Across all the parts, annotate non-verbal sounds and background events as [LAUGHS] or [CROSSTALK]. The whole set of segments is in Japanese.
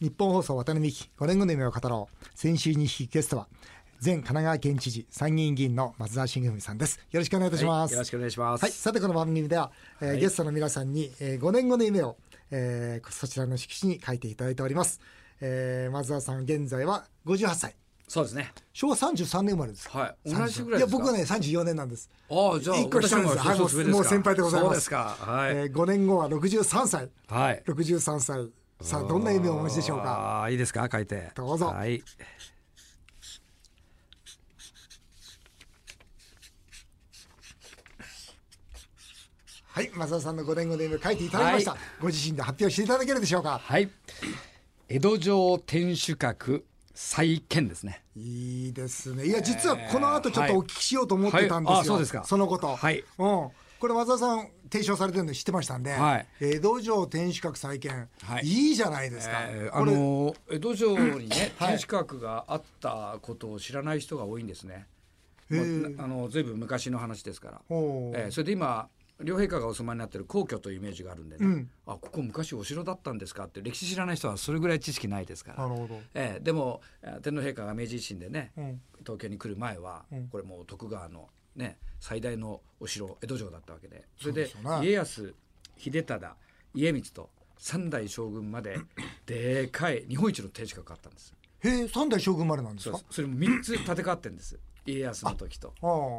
日本放送渡辺美希5年後の夢を語ろう。先週に引きゲストは前神奈川県知事参議院議員の松田茂文さんです。よろしくお願いいたします、よろしくお願いします。はい、さてこの番組では、えーはい。ゲストの皆さんに、えー、5年後の夢を、えーそちらの色紙に書いていただいております、えー、松田さん現在は58歳。そうですね。昭和33年生まれです。はい。33同じぐらいですか？や僕はね34年なんです。ああ、じゃあ、一個下です。はいもう先輩でございます。そうですか。はい。えー、5年後は63歳。はい。63歳さあどんな夢をお持ちでしょうか？ああ、いいですか？書いて。どうぞ。はい。はい松田さんの5年後の夢を書いていただきました、はい。ご自身で発表していただけるでしょうか？はい。江戸城天守閣再建ですね。いいですね。いや実はこの後ちょっとお聞きしようと思ってたんですよ、はい。あそうですか。そのこと。はい。うんこれ松田さん提唱されてるの知ってましたんで、はい。江戸城天守閣再建、はい。い、いじゃないですか、えーあのー江戸城にね、は [CLEARS THROAT] い天守閣があったことを知らない人が多いんですね。へー。もうあのずいぶん昔の話ですから。えーそれで今両陛下がお住まいになってる皇居というイメージがあるんでね、うん。あここ昔お城だったんですかって歴史知らない人はそれぐらい知識ないですから、なるほど。えーでもえー天皇陛下が明治維新でね、うん。東京に来る前は、うん。これもう徳川の、ね、最大のお城江戸城だったわけで。それで家康秀忠家光と三代将軍まで [CLEARS THROAT] でかい日本一の天守閣があったんです。へえ三代将軍までなんですか？それも3つ建て替わってるんです家康の時と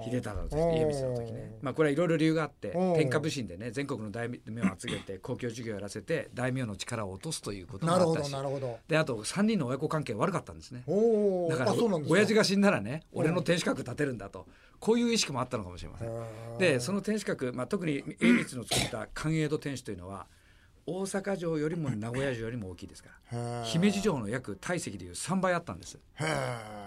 秀忠の時家光の時ね。まあこれはいろいろ理由があって天下武神でね全国の大名を集めて公共事業をやらせて大名の力を落とすということもなるほどあったしなるほどであと3人の親子関係悪かったんですね。だから親父が死んだらね俺の天守閣建てるんだとこういう意識もあったのかもしれません。でその天守閣、まあ、特に家光の作った寛永戸天守というのは大阪城よりも名古屋城よりも大きいですから。姫路城の約体積でいう3倍あったんです。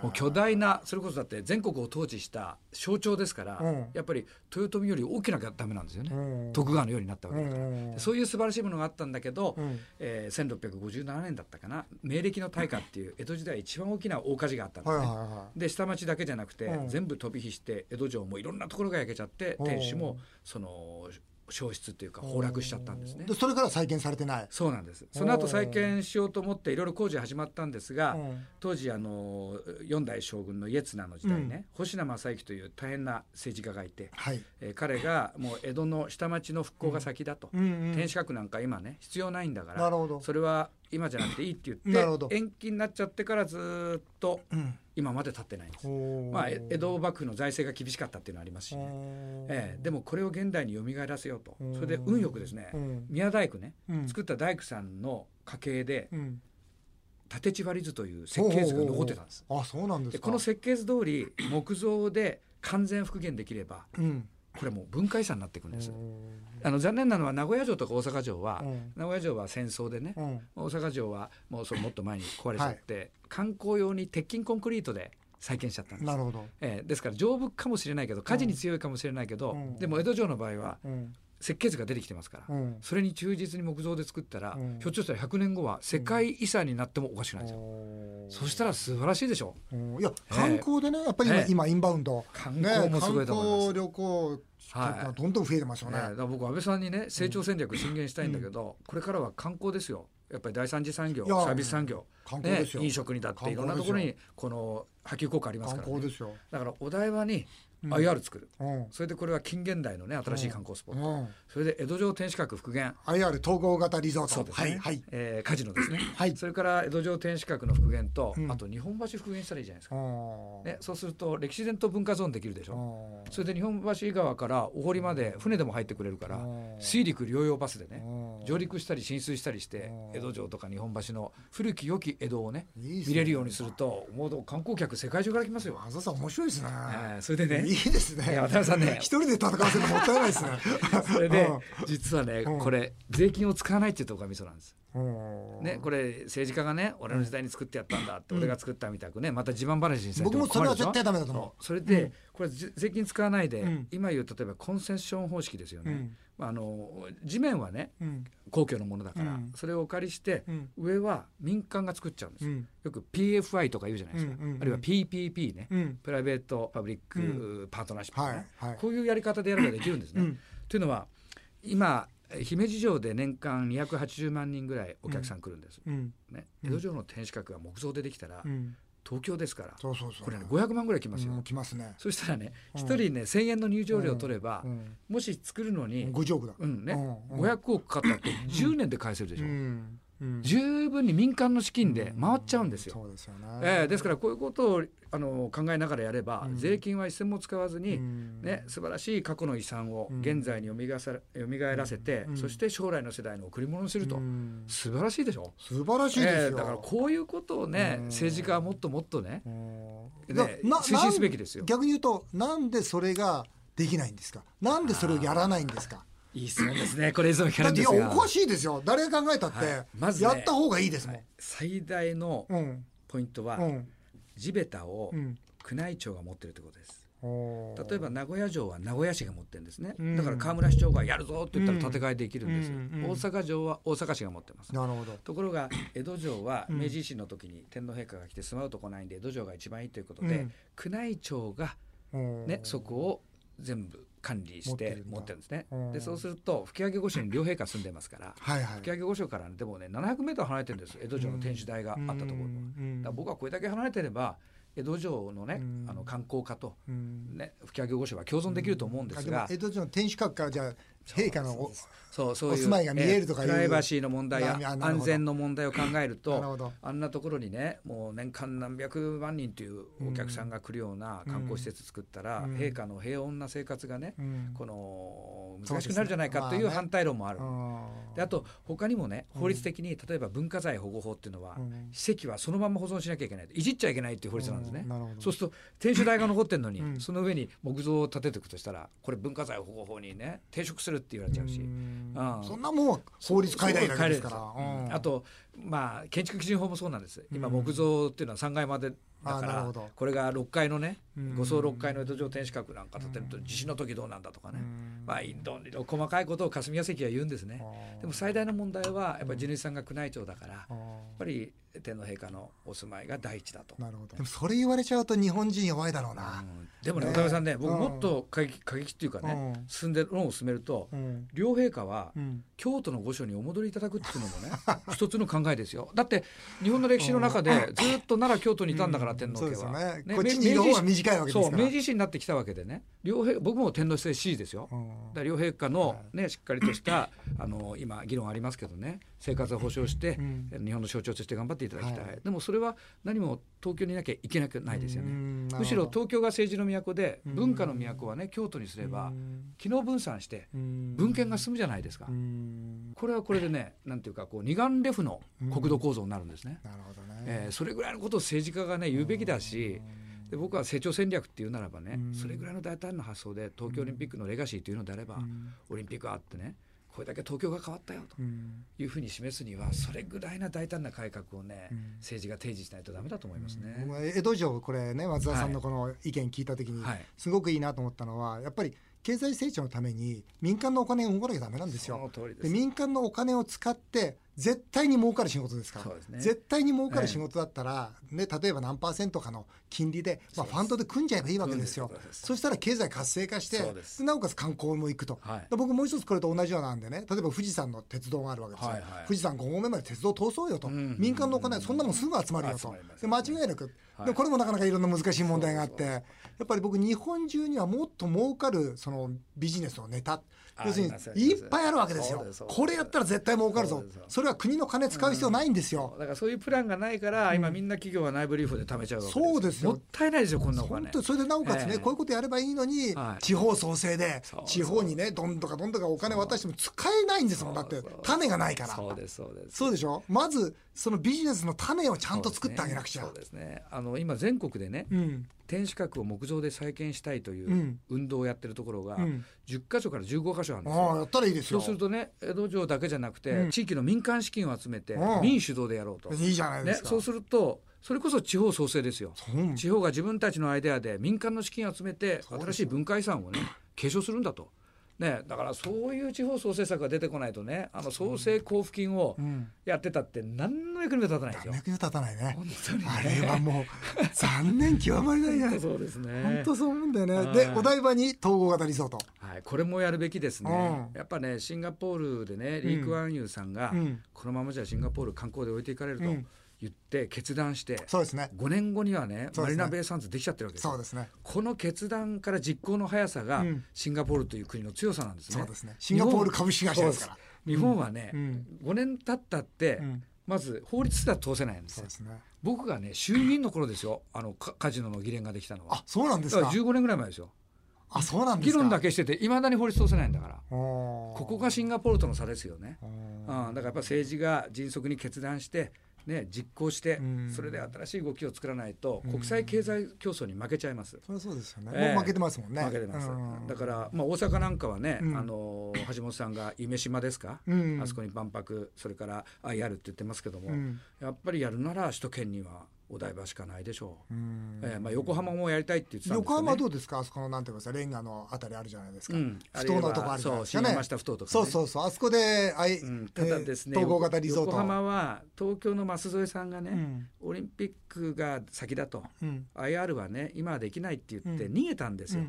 もう巨大なそれこそだって全国を統治した象徴ですから、うん。やっぱり豊臣より大きなダメなんですよね、うん。徳川のようになったわけだから、うんそういう素晴らしいものがあったんだけど、うん。えー1657年だったかな。明暦の大火っていう江戸時代一番大きな大火事があったんですね。はいはいはで下町だけじゃなくて、うん。全部飛び火して江戸城もいろんなところが焼けちゃってうん。天守もその消失っていうか崩落しちゃったんですね。で。それから再建されてない。そうなんです。その後再建しようと思っていろいろ工事が始まったんですが、うん。当時あの四代将軍の家綱の時代ね、星名正幸という大変な政治家がいて、はい。えー彼がもう江戸の下町の復興が先だと、うん。うん。天守閣なんか今ね必要ないんだからなるほど。それは今じゃなくていいって言なるほど。って延期になっちゃってからずーっとうん今まで経ってないんです。まあ、え江戸幕府の財政が厳しかったっていうのはありますしね、ええ。でもこれを現代に蘇らせようと。うん。それで運よくですねうん。宮大工ねうん。作った大工さんの家系でうん。縦地割り図という設計図が残ってたんです。あそうなんですか。でこの設計図通り [CLEARS THROAT] 木造で完全復元できればうんこれもう文化遺産になっていくんです。うん。あの残念なのは名古屋城とか大阪城は、うん。名古屋城は戦争でね、うん。大阪城はもうそのもっと前に壊れちゃって、観光用に鉄筋コンクリートで再建しちゃったんです。な。るほど。えーですから丈夫かもしれないけど火事に強いかもしれないけど、うん。でも江戸城の場合はうん。設計図が出てきてますから、うん。それに忠実に木造で作ったら、うん。ひょっとしたら100年後は世界遺産になってもおかしくないんですよ。そしたら素晴らしいでしょ。うんいや観光でねやっぱり今,、ええ。今インバウンド。観光もすごいと思います。ね、観光旅行はい。どんどん増えてますよね、ねだから僕安倍さんにね成長戦略進言したいんだけど、これからは観光ですよやっぱり第三次産業サービス産業、ね飲食にだっていろんなところにこの波及効果あります観から、ね、光ですよ、だからお台場にうん IR 作る、うん。それでこれは近現代のね新しい観光スポット、うん、それで江戸城天守閣復元。IR 統合型リゾート。はいはい、えーカジノですね、はい。それから江戸城天守閣の復元と、うん。あと日本橋復元したらいいじゃないですか、うん。ね、そうすると歴史伝統文化ゾーンできるでしょ、うん。それで日本橋川からお堀まで船でも入ってくれるからうん。水陸両用バスでねうん。上陸したり進水したりしてうん。江戸城とか日本橋の古き良き江戸をね見れるようにするともう観光客世界中から来ますよ。あざさん面白いですね、えーそれでねいいですね。渡辺さんね一人で戦わせるのもったいないですね。[LAUGHS] それでうん。実はねうん。これ税金を使わないっていうところがミソなんです。うん。ね、これ政治家がね俺の時代に作ってやったんだって俺が作ったみたくねまた自慢話にされて僕もそれは絶対ダメだと思そう。それで、これぜ税金使わないで、うん。今言う例えばコンセッション方式ですよね、あ、あの地面はねうん。公共のものだから、うん。それをお借りして、うん。上は民間が作っちゃうんですよ、うん。よく PFI とか言うじゃないですか、うんうんうん。あるいは PPP ね、うん。プライベートパブリックパートナーシップ、ね。はいはい。こういうやり方でやればできるんですね。うん。というのは今姫路城で年間280万人ぐらいお客さん来るんです、うん。ね、うん。江戸城の天守閣が木造でできたら、うん東京ですからそうそうそう。これね500万ぐらい来ますよ、うん来ますね。そしたらねうん。一人ね1,000円の入場料を取れば、うん。もし作るのに、50億だ。うんねうん。500億かかったって10年で返せるでしょ、うんうん十分に民間の資金で回っちゃうんですよ。ですええですからこういうことをあの考えながらやれば、うん。税金は一銭も使わずに、うん。ね、素晴らしい過去の遺産をうん。現在によみがえさ蘇らせて、うん。そして将来の世代の贈り物にすると、うん。素晴らしいでしょ？素晴らしいですよ。ええだからこういうことをね、うん。政治家はもっともっとね、うん。ねな推進すべきですよ。逆に言うとなんでそれができないんですか？なんでそれをやらないんですか？いい質問ですね。[LAUGHS] これいつも聞かれるんですが。おかしいですよ。誰が考えたって、はい。まずねやった方がいいですもん、はい。最大のうん。ポイントは、うん。地べたをうん。宮内庁が持ってるということです。例えば名古屋城は名古屋市が持ってるんですね、うん。だから河村市長がやるぞって言ったら建て替えできるんです、うんうん大阪城は大阪市が持ってます。なるほど。ところが江戸城はうん。明治維新の時に天皇陛下が来て住まうとこないんで江戸城が一番いいということで、うん。宮内庁が、ね、そこを全部管理して持ってるんですね。うん。でそうすると吹上御所に両陛下住んでますからはいはい。吹上御所から、ね、でもね700メートル離れてるんです江戸城の天守台があったところと、うん。だから僕はこれだけ離れてれば江戸城のね、うん。あの観光課と、うん。ね、吹上御所は共存できると思うんですが、江戸城の天守閣からじゃあ陛下のおそうそういうお住まいが見えるとかいう。プライバシーの問題や安全の問題を考えるとあんなところにねもう年間何百万人というお客さんが来るような観光施設作ったら、うん。陛下の平穏な生活がね、うん。この難しくなるんじゃないかという反対論もある。であと他にもね法律的に例えば文化財保護法っていうのは、うん。史跡はそのまま保存しなきゃいけないいじっちゃいけないっていう法律なんですね。そうすると天守台が残ってるのに、うん。その上に木造を建てていくとしたらこれ文化財保護法にね抵触するって言われちゃうし、うん。うん。そんなもんは法律変えないだけですから。うん。あとまあ建築基準法もそうなんです。今うん。木造っていうのは3階までだからこれが6階のねうん。5層6階の江戸城天守閣なんか建てると地震の時どうなんだとかね。うん。まあいろいろ細かいことを霞が関は言うんですね。でも最大の問題はやっぱり地主さんが宮内庁だからやっあぱり天皇陛下のお住まいが第一だと。ー。なるほど。でもそれ言われちゃうと日本人弱いだろうな。うん。でもねね渡辺さんね僕うんもっと過激過激っていうかねうん。進んでるのを進めるとうん。両陛下はうん。京都の御所にお戻りいただくっていうのもね一つの考えですよ。だって日本の歴史の中でずっと奈良京都にいたんだから、天皇そうですよ家は、ねこっちにいる方が短いわけですから。そう明治維新になってきたわけでね。両陛僕も天皇制支持ですよ、うん。だ両陛下の、ね、しっかりとしたあの今議論ありますけどね生活を保障して、うん。日本の象徴として頑張っていただきたい、はい。でもそれは何も東京にいなきゃいけなくないですよね、うんむしろ東京が政治の都でうん文化の都はね京都にすればうん。機能分散してうん。文献が進むじゃないですか、うん。これはこれでねなんていうかこう二眼レフの国土構造になるんですね、なるほどね。えーそれぐらいのことを政治家がね言うべきだしで僕は成長戦略っていうならばねうん。それぐらいの大胆な発想で東京オリンピックのレガシーというのであればうん。オリンピックがあってねこれだけ東京が変わったよとうん。いうふうに示すにはそれぐらいな大胆な改革をねうん。政治が提示しないとダメだと思いますね。僕は江戸城これね松田さんのこの意見聞いた時にはい。すごくいいなと思ったのはやっぱり経済成長のために民間のお金を動かなきゃダメなんですそよ。で民間のお金を使って絶対に儲かる仕事ですから。ね。絶対に儲かる仕事だったら、ね、例えば何パーセントかの金利で、まあ、ファンドで組んじゃえばいいわけですよ。そしたら経済活性化してなおかつ観光も行くと、はい。で僕もう一つこれと同じようなんでね例えば富士山の鉄道があるわけですよ、はいはい。富士山5合目まで鉄道通そうよと、うん。民間のお金そんなもんすぐ集まるよと。で間違いなく、はい。でこれもなかなかいろんな難しい問題があってやっぱり僕日本中にはもっと儲かるそのビジネスのネタ要するにいっぱいあるわけですよ。これやったら絶対儲かるぞ。それは国の金使う必要ないんですよ、だからそういうプランがないから今みんな企業は内部留保で貯めちゃうわけですそうですよ。もったいないですよこんなお金。本当にそれでなおかつね、ええ。こういうことやればいいのに、はい。地方創生で地方にねどんどかどんどかお金渡しても使えないんですもんだって種がないから。そうですそうです。そうでしょ？まずそのビジネスの種をちゃんと作ってあげなくちゃ。そうですね。あの今全国でねうん。天守閣を木造で再建したいといううん。運動をやってるところがうん。10箇所から15箇所あるんですよ。ああやったらいいですよ。そうするとね江戸城だけじゃなくて、うん。地域の民間資金を集めて、うん。民主導でやろうと、いいじゃないでねす、か、そうするとそれこそ地方創生ですよ。地方が自分たちのアイデアで民間の資金を集めて新しい文化遺産をね [CLEARS THROAT] 継承するんだと。ね、だからそういう地方創生策が出てこないとねあの創生交付金をうん。やってたって何の役にも立たないですよ。役に立たないね。本当にね。あれはもう残念極まりないね。[LAUGHS] そうですね。本当そう思うんだよね、はい。でお台場に統合型リゾートはい、これもやるべきですね、うん。やっぱねシンガポールでねリー・クアンユーさんが、うん。このままじゃシンガポール観光で置いていかれるとうん。言って決断して、そうですね。5年後にはねマリナ・ベイ・サンズできちゃってるわけですよ。そうですね。この決断から実行の速さがうん。シンガポールという国の強さなんですね。そうですね。シンガポール株式会社ですから。日本はね、うん。5年経ったって、うん。まず法律すら通せないんですよ。そうですね。僕がね衆議院の頃ですよ。あのカカジノの議連ができたのは。あそうなんですだからか15年ぐらい前ですよあそうなんですか。議論だけしてていまだに法律通せないんだから。こここがシンガポールとの差ですよね、あうん、だからやっぱ政治が迅速に決断してね、実行してうん。それで新しい動きを作らないとうん。国際経済競争に負けちゃいます。それはそうですよね、ええ。もう負けてますもんね。負けてます、うん。だから、まあ、大阪なんかはね、うん。あの橋本さんが夢島ですか、うん。あそこに万博それから IR って言ってますけども、うん。やっぱりやるなら首都圏にはお台場しかないでしょう、うん。ええまあ、横浜もやりたいって言ってたんですね。浜はどうですか？あそこのなんていうんですかレンガのあたりあるじゃないですか、うん、不当なとこあるじゃないですかね。とか、ね、そうそうそう。あそこであい、うん、ただですね、えー統合型リゾート。横浜は東京の舛添さんがね、うん。オリンピックが先だと。うん。IR はね今はできないって言ってうん。逃げたんですよ、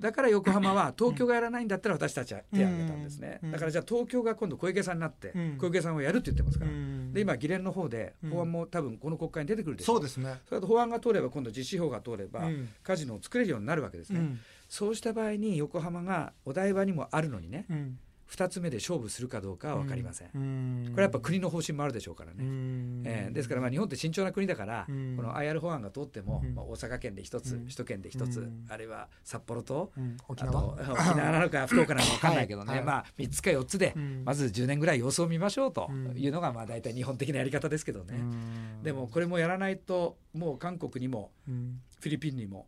だから横浜は [LAUGHS] 東京がやらないんだったら私たちは手を挙げたんですね、うん。だからじゃあ東京が今度小池さんになって、うん。小池さんをやるって言ってますから、うん。で今議連の方でうん。法案も多分この国会に出てくるでしょそうですね。それと法案が通れば今度実施法が通れば、うん。カジノを作れるようになるわけですね、うん。そうした場合に横浜がお台場にもあるのにねうん2つ目で勝負するかどうかは分かりません、うん。これはやっぱ国の方針もあるでしょうからね、うん。えーですからまあ日本って慎重な国だから、うん。この IR 法案が通っても、うん。まあ、大阪県で一つ、うん。首都圏で一つ、うん。あるいは札幌と、うん。沖あと縄沖縄なのか [LAUGHS] 福岡なのか分かんないけどね、はい。はいまあ3つか4つで、うん。まず10年ぐらい様子を見ましょうとうんいうのがまあ大体日本的なやり方ですけどね、うん。でもこれもやらないともう韓国にもうん。フィリピンにも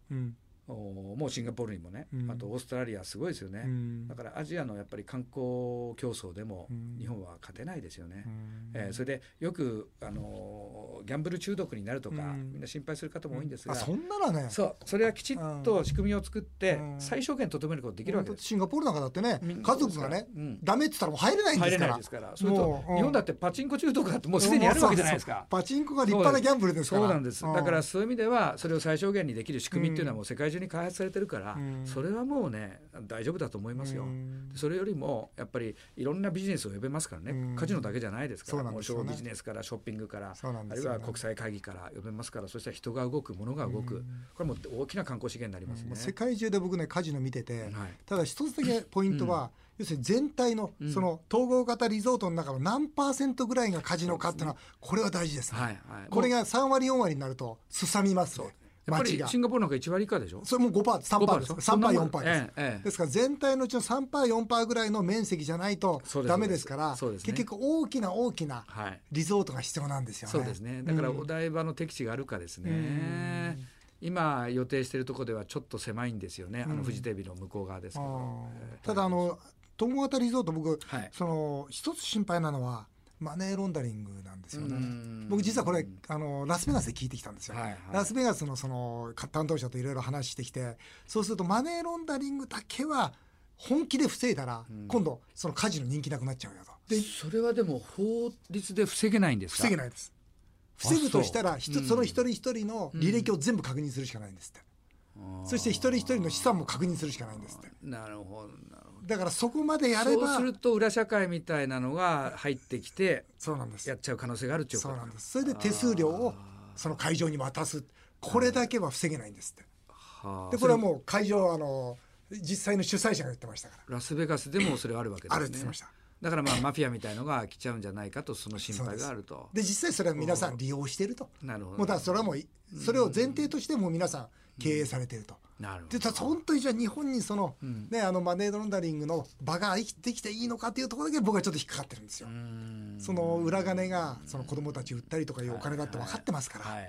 もうシンガポールにもね、うん。あとオーストラリアすごいですよね、うん。だからアジアのやっぱり観光競争でもうん。日本は勝てないですよね。うん。えーそれでよく、あのーギャンブル中毒になるとか、うん。みんな心配する方も多いんですが、あそんならね。そうそれはきちっと仕組みを作って、うん。最小限整めることできるわけです。シンガポールなんかだってね家族がねうん。ダメって言ったらもう入れないんですから。ないですから、それと日本だってパチンコ中毒だってもうすでにあるわけじゃないですか。パチンコが立派なギャンブルですから。そうなんです。だからそういう意味ではそれを最小限にできる仕組みっていうのはもう世界中に開発されてるから、うん。それはもうね大丈夫だと思いますよ。うん。それよりもやっぱりいろんなビジネスを呼べますからね、うん。カジノだけじゃないですから、ね。ービジネスからショッピングから、そうなんあるいは国際会議から呼べますから、そしたら人が動く、物が動く、うん。これもう大きな観光資源になりますね。世界中で僕ねカジノ見てて、はい。ただ一つだけポイントは、要するに全体のうん。その統合型リゾートの中の何パーセントぐらいがカジノかっていうのはこれは大事ですね、これもが3割4割になるとすさみますう。ねやっぱりシンガポールなんか1割以下でしょ？それも5パー3パーです5% 3パー4パーです、ですから全体のうちの3パー4パーぐらいの面積じゃないとダメですから結局大きな大きなはい。リゾートが必要なんですよね。そうですね。だからうん。お台場の適地があるかですね。今予定しているところではちょっと狭いんですよね。あうん。のフジテレビの向こう側ですけど。ただあの統合型リゾート僕はい。その一つ心配なのはマネーロンダリングなんですよね。うん。僕実はこれあのラスベガスで聞いてきたんですよ、はいはい。ラスベガスのその担当者といろいろ話してきてそうするとマネーロンダリングだけは本気で防いだら、うん。今度そのカジノ人気なくなっちゃうよと。でそれはでも法律で防げないんですか？防げないです。防ぐとしたらひとうん。その一人一人の履歴を全部確認するしかないんですって、そして一人一人の資産も確認するしかないんですって。なるほどなだからそこまでど。やればそうすると裏社会みたいなのが入ってきてそうなんです。やっちゃう可能性があるっていうこと。そうなんです。それで手数料をその会場に渡す。これだけは防げないんですって。はあ。でこれはもう会場あの実際の主催者が言ってましたから。ラスベガスでもそれはあるわけですね。あるって言ってました。だからまあマフィアみたいのが来ちゃうんじゃないかとその心配があると。で実際それは皆さん利用してると。なるほど。もうだからそれはもうそれを前提としてもう皆さん経営されてると。なるほど。で本当にじゃあ日本にその,、ん。ね、あのマネーロンダリングの場が生きてきていいのかっていうところだけ僕はちょっと引っかかってるんですよ。う。ん。その裏金がその子供たち売ったりとかいうお金だって分かってますから。はいはい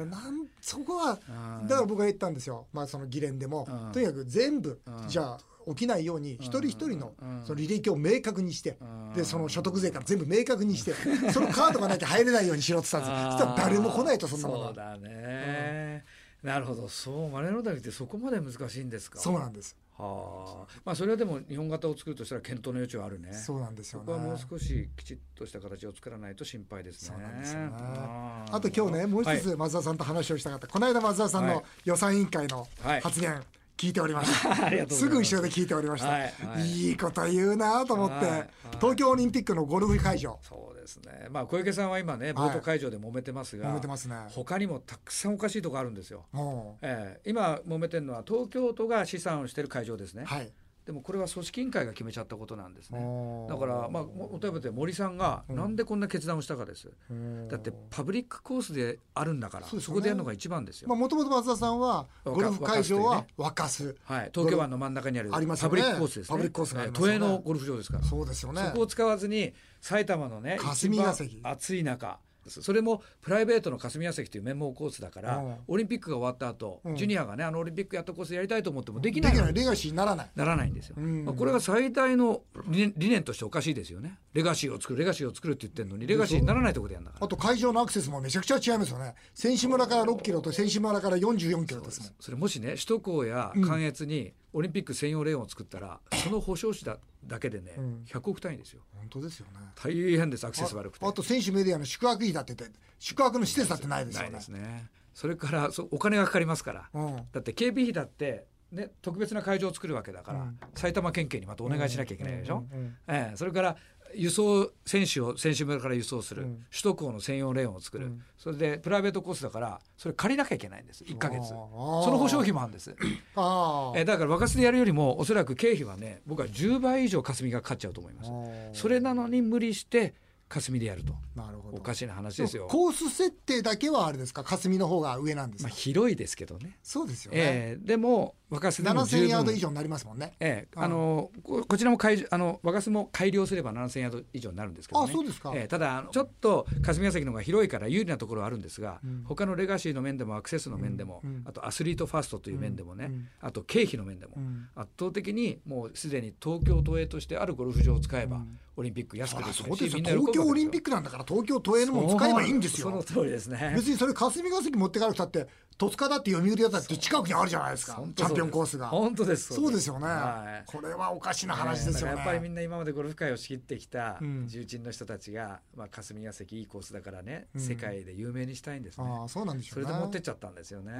はい。なんそこはうん。だから僕が言ったんですよ、まあ、その議連でも、うん。とにかく全部、うん。じゃあ起きないように一人一人のうん。その履歴を明確にして、うん。でその所得税から全部明確にして、[LAUGHS] そのカードがなきゃ入れないようにしろって言ったんですよ。そしたら誰も来ないとそんなものは。そうだね。なるほど。そうマネーロンダリングってそこまで難しいんですか？そうなんです。はあ、まあそれはでも日本型を作るとしたら検討の余地はあるね。そうなんですよね。ここはもう少しきちっとした形を作らないと心配ですね。そうなんですよね。あと今日ねもう一つ松田さんと話をしたかった、この間松田さんはい。の予算委員会のはい。発言聞いておりました、[LAUGHS] す。すぐ後ろで聞いておりました、はいはい。いいこと言うなと思って、はいはい。東京オリンピックのゴルフ会場。そうですね。まあ小池さんは今ねボート会場で揉めてますが、揉めてますね。他にもたくさんおかしいとこあるんですよ。もええ。今揉めてるのは東京都が資産をしている会場ですね。うはいでもこれは組織委員会が決めちゃったことなんですね。だからまあも例えばで森さんがなんでこんな決断をしたかです。うん。だってパブリックコースであるんだからそ,、ね。こでやるのが一番ですよ。まあもともと松田さんは若ゴルフ会場は若沸かす。はい、東京湾の真ん中にあるパブリックコースですね。パブリックコースが都営のゴルフ場ですから。そうですよね。そこを使わずに埼玉のね霞一番暑い中それもプライベートの霞ヶ関という綿毛コースだから、うん。オリンピックが終わった後、うん。ジュニアがねあのオリンピックやったコースやりたいと思ってもできでないきないレガシーにならない。ならないんですよ、うん。まあこれが最大の理念としておかしいですよね。レガシーを作るレガシーを作るって言ってるのにレガシーにならないところでやるんだから。あと会場のアクセスもめちゃくちゃ違いますよね。選手村から6キロと選手村から44キロですもん。それもしね首都高や関越にオリンピック専用レーンを作ったら、その保証費だだけでね、ん。100億単位ですよ。本当ですよね。大変です。アクセス悪くて。ああと選手メディアの宿泊費だって宿泊の施設だってないですよね。ないですね。それからそお金がかかりますから、うん。だって警備費だってね、特別な会場を作るわけだから、うん。埼玉県警にまたお願いしなきゃいけないでしょ、ええそれから輸送選手を選手村から輸送する、うん。首都高の専用レーンを作る、うん。それでプライベートコースだからそれ借りなきゃいけないんです1か月。その保証費もあるんです。えだから若洲でやるよりもおそらく経費はね僕は10倍以上霞がかかっちゃうと思います。それなのに無理して霞でやると。なるほど。おかしな話ですよ、コース設定だけはあれですか？霞の方が上なんですまあ、か、広いですけどね。そうですよね、ええ。でも若洲でも十7000分ヤード以上になりますもんね。ええ。うんあのここちらも改あの若洲も改良すれば7000ヤード以上になるんですけどね。あそうですか。ええ。ただちょっと霞ヶ関の方が広いから有利なところはあるんですが、うん。他のレガシーの面でもアクセスの面でも、うん。うん。あとアスリートファーストという面でもね、うん。あと経費の面でも、うん。圧倒的にもうすでに東京都営としてあるゴルフ場を使えば、うんオリンピック安くできそるし東京オリンピッククなんだから東京都営のもの使えばいいんですよ。その通りですね別にそれ霞ヶ関持ってかなくたって戸塚だって読売だって近くにあるじゃないですか。チャンピオンコースが。本当ですそうです。よね、はい。これはおかしな話ですよね、えーだからやっぱりみんな今までゴルフ界を仕切ってきたうん。重鎮の人たちが、まあ、霞ヶ関いいコースだからね、うん。世界で有名にしたいんですね。ああそうなんでしょそうれねで持ってっちゃったんですよね。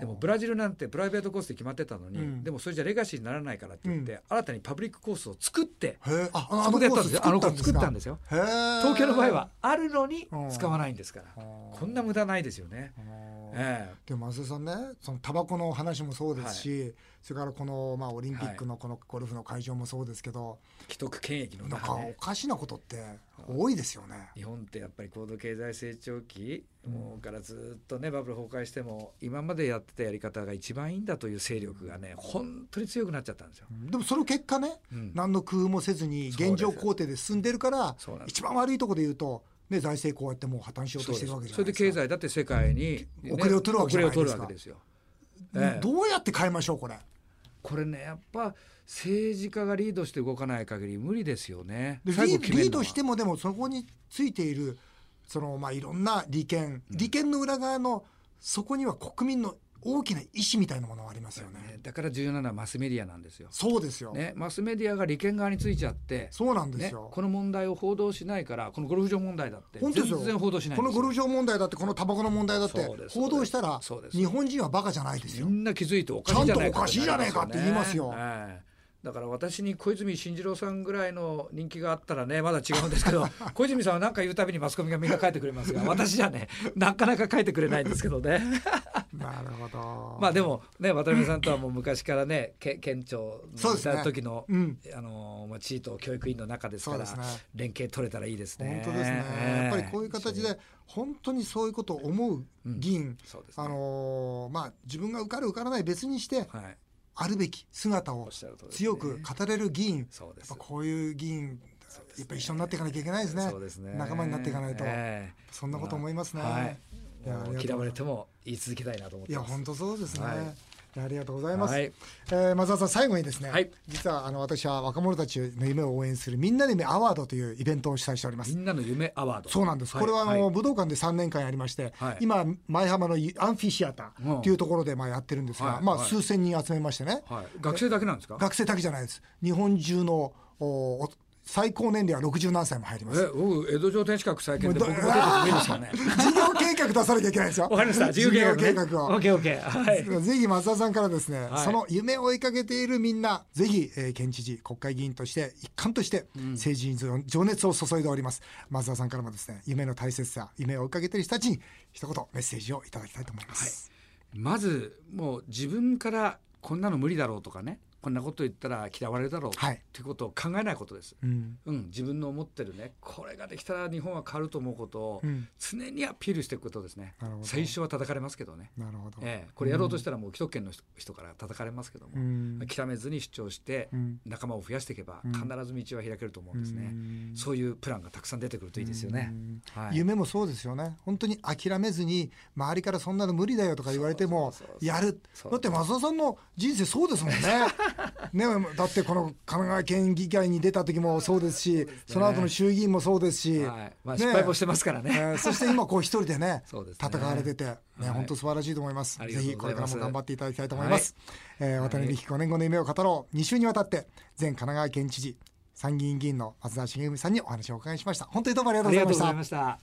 でもブラジルなんてプライベートコースで決まってたのに、うん。でもそれじゃレガシーにならないからって言って、新たにパブリックコースを作ってああそこであの子作ったんですよ。東京の場合はあるのにうん。使わないんですから、こんな無駄ないですよね、ええ。でも松田さんねそのタバコの話もそうですし、それからこの、まあ、オリンピックのこのゴルフの会場もそうですけど、既得権益のなんかお中でかしなことって多いですよね。日本ってやっぱり高度経済成長期、もうからずっとねバブル崩壊しても今までやってたやり方が一番いいんだという勢力がね本当に強くなっちゃったんですよ。でもその結果ね、うん何の工夫もせずに現状工程で進んでるから一番悪いところで言うと、ね、財政こうやってもう破綻しようとしてるわけじゃそれでないですか。経済だって世界に、ね遅れを取るわけじゃないですか遅れを取るわけですよ。ええどうやって変えましょうこれ？これねやっぱ政治家がリードして動かない限り無理ですよね。リリードしてもでもそこについているそのまあいろんな利権、利権の裏側のそこには国民の大きな意思みたいなものがありますよね。ねだから重要なのはマスメディアなんですよ。そうですよ。ね、マスメディアが利権側についちゃって、そうなんですね、よ。この問題を報道しないからこのゴルフ場問題だって本当ですよ全然報道しないこのゴルフ場問題だってこのタバコの問題だって報道したら日本人はバカじゃないですよ。みんな気づいておかしいじゃないかちゃんとおかしいじゃねえかって言いますよええだから私に小泉進次郎さんぐらいの人気があったらねまだ違うんですけど [LAUGHS] 小泉さんは何か言うたびにマスコミがみんな書いてくれますが私じゃねなかなか書いてくれないんですけどねなるほど。まあでもね渡辺さんとはもう昔からね [LAUGHS] け県庁にいた時の、うん。あのまあ地位と教育委員の中ですからね。連携取れたらいいですね。本当ですね、ええやっぱりこういう形で本当にそういうことを思う議員、そうですね。あのーまあ自分が受かる受からない別にしてはい。あるべき姿を強く語れる議員、そうです。やっぱこういう議員やっぱ一緒になっていかなきゃいけないですね。そうですね。仲間になっていかないと、ええ。そんなこと思いますね、はい。いやありがとうもう嫌われても言い続けたいなと思っいやてます。本当そうですね、はい。ありがとうございます。はい。えー松田さん最後にですね、はい。実はあの私は若者たちの夢を応援するみんなの夢アワードというイベントを主催しております。み。んなの夢アワード。そうなんです。これはあの、武道館で3年間やりまして、はい。今前浜のアンフィシアターっていうところでまあやってるんですが、まあはいはい。数千人集めましてね、はい、学生だけなんですか？学生だけじゃないです。日本中のおお最高年齢は60何歳も入りまえす。僕江戸城天守閣再建で僕も出てもいいですかね。[LAUGHS] 事業計画出さなきゃいけないですよ。わかりました。自由計画、ね、事業計画を。オッケーオッケーはい。ぜひ松田さんからですね、はい。その夢を追いかけているみんなぜひ、えー県知事国会議員として一貫として政治に情熱を注いでおります、松田さんからもですね夢の大切さ夢を追いかけている人たちに一言メッセージをいただきたいと思います、まずもう自分からこんなの無理だろうとかねこんなこと言ったら嫌われるだろう。はい。っていうことを考えないことです、うん。うん、自分の思ってるね。これができたら日本は変わると思うことをうん。常にアピールしていくことですね、最初は叩かれますけどね、なるほど、ええ、これやろうとしたらもう既得権の人人から叩かれますけども、うん。諦めずに主張してうん。仲間を増やしていけばうん。必ず道は開けると思うんですね、うん。そういうプランがたくさん出てくるといいですよね、はい、夢もそうですよね。本当に諦めずに周りからそんなの無理だよとか言われてもやる。だって増田さんの人生そうですもんね [LAUGHS] ねだってこの神奈川県議会に出た時もそうですしその後の衆議院もそうですし、はい。まあ、ね失敗もしてますからえね、ーそして今こう一人でね [LAUGHS] ね。戦われてて、ねはい。本当素晴らしいと思います。ぜひこれからも頑張っていただきたいと思います、えー渡辺美希5年後の夢を語ろう。2週にわたって前神奈川県知事参議院議員の松田茂文さんにお話をお伺いしました。本当にどうもありがとうございました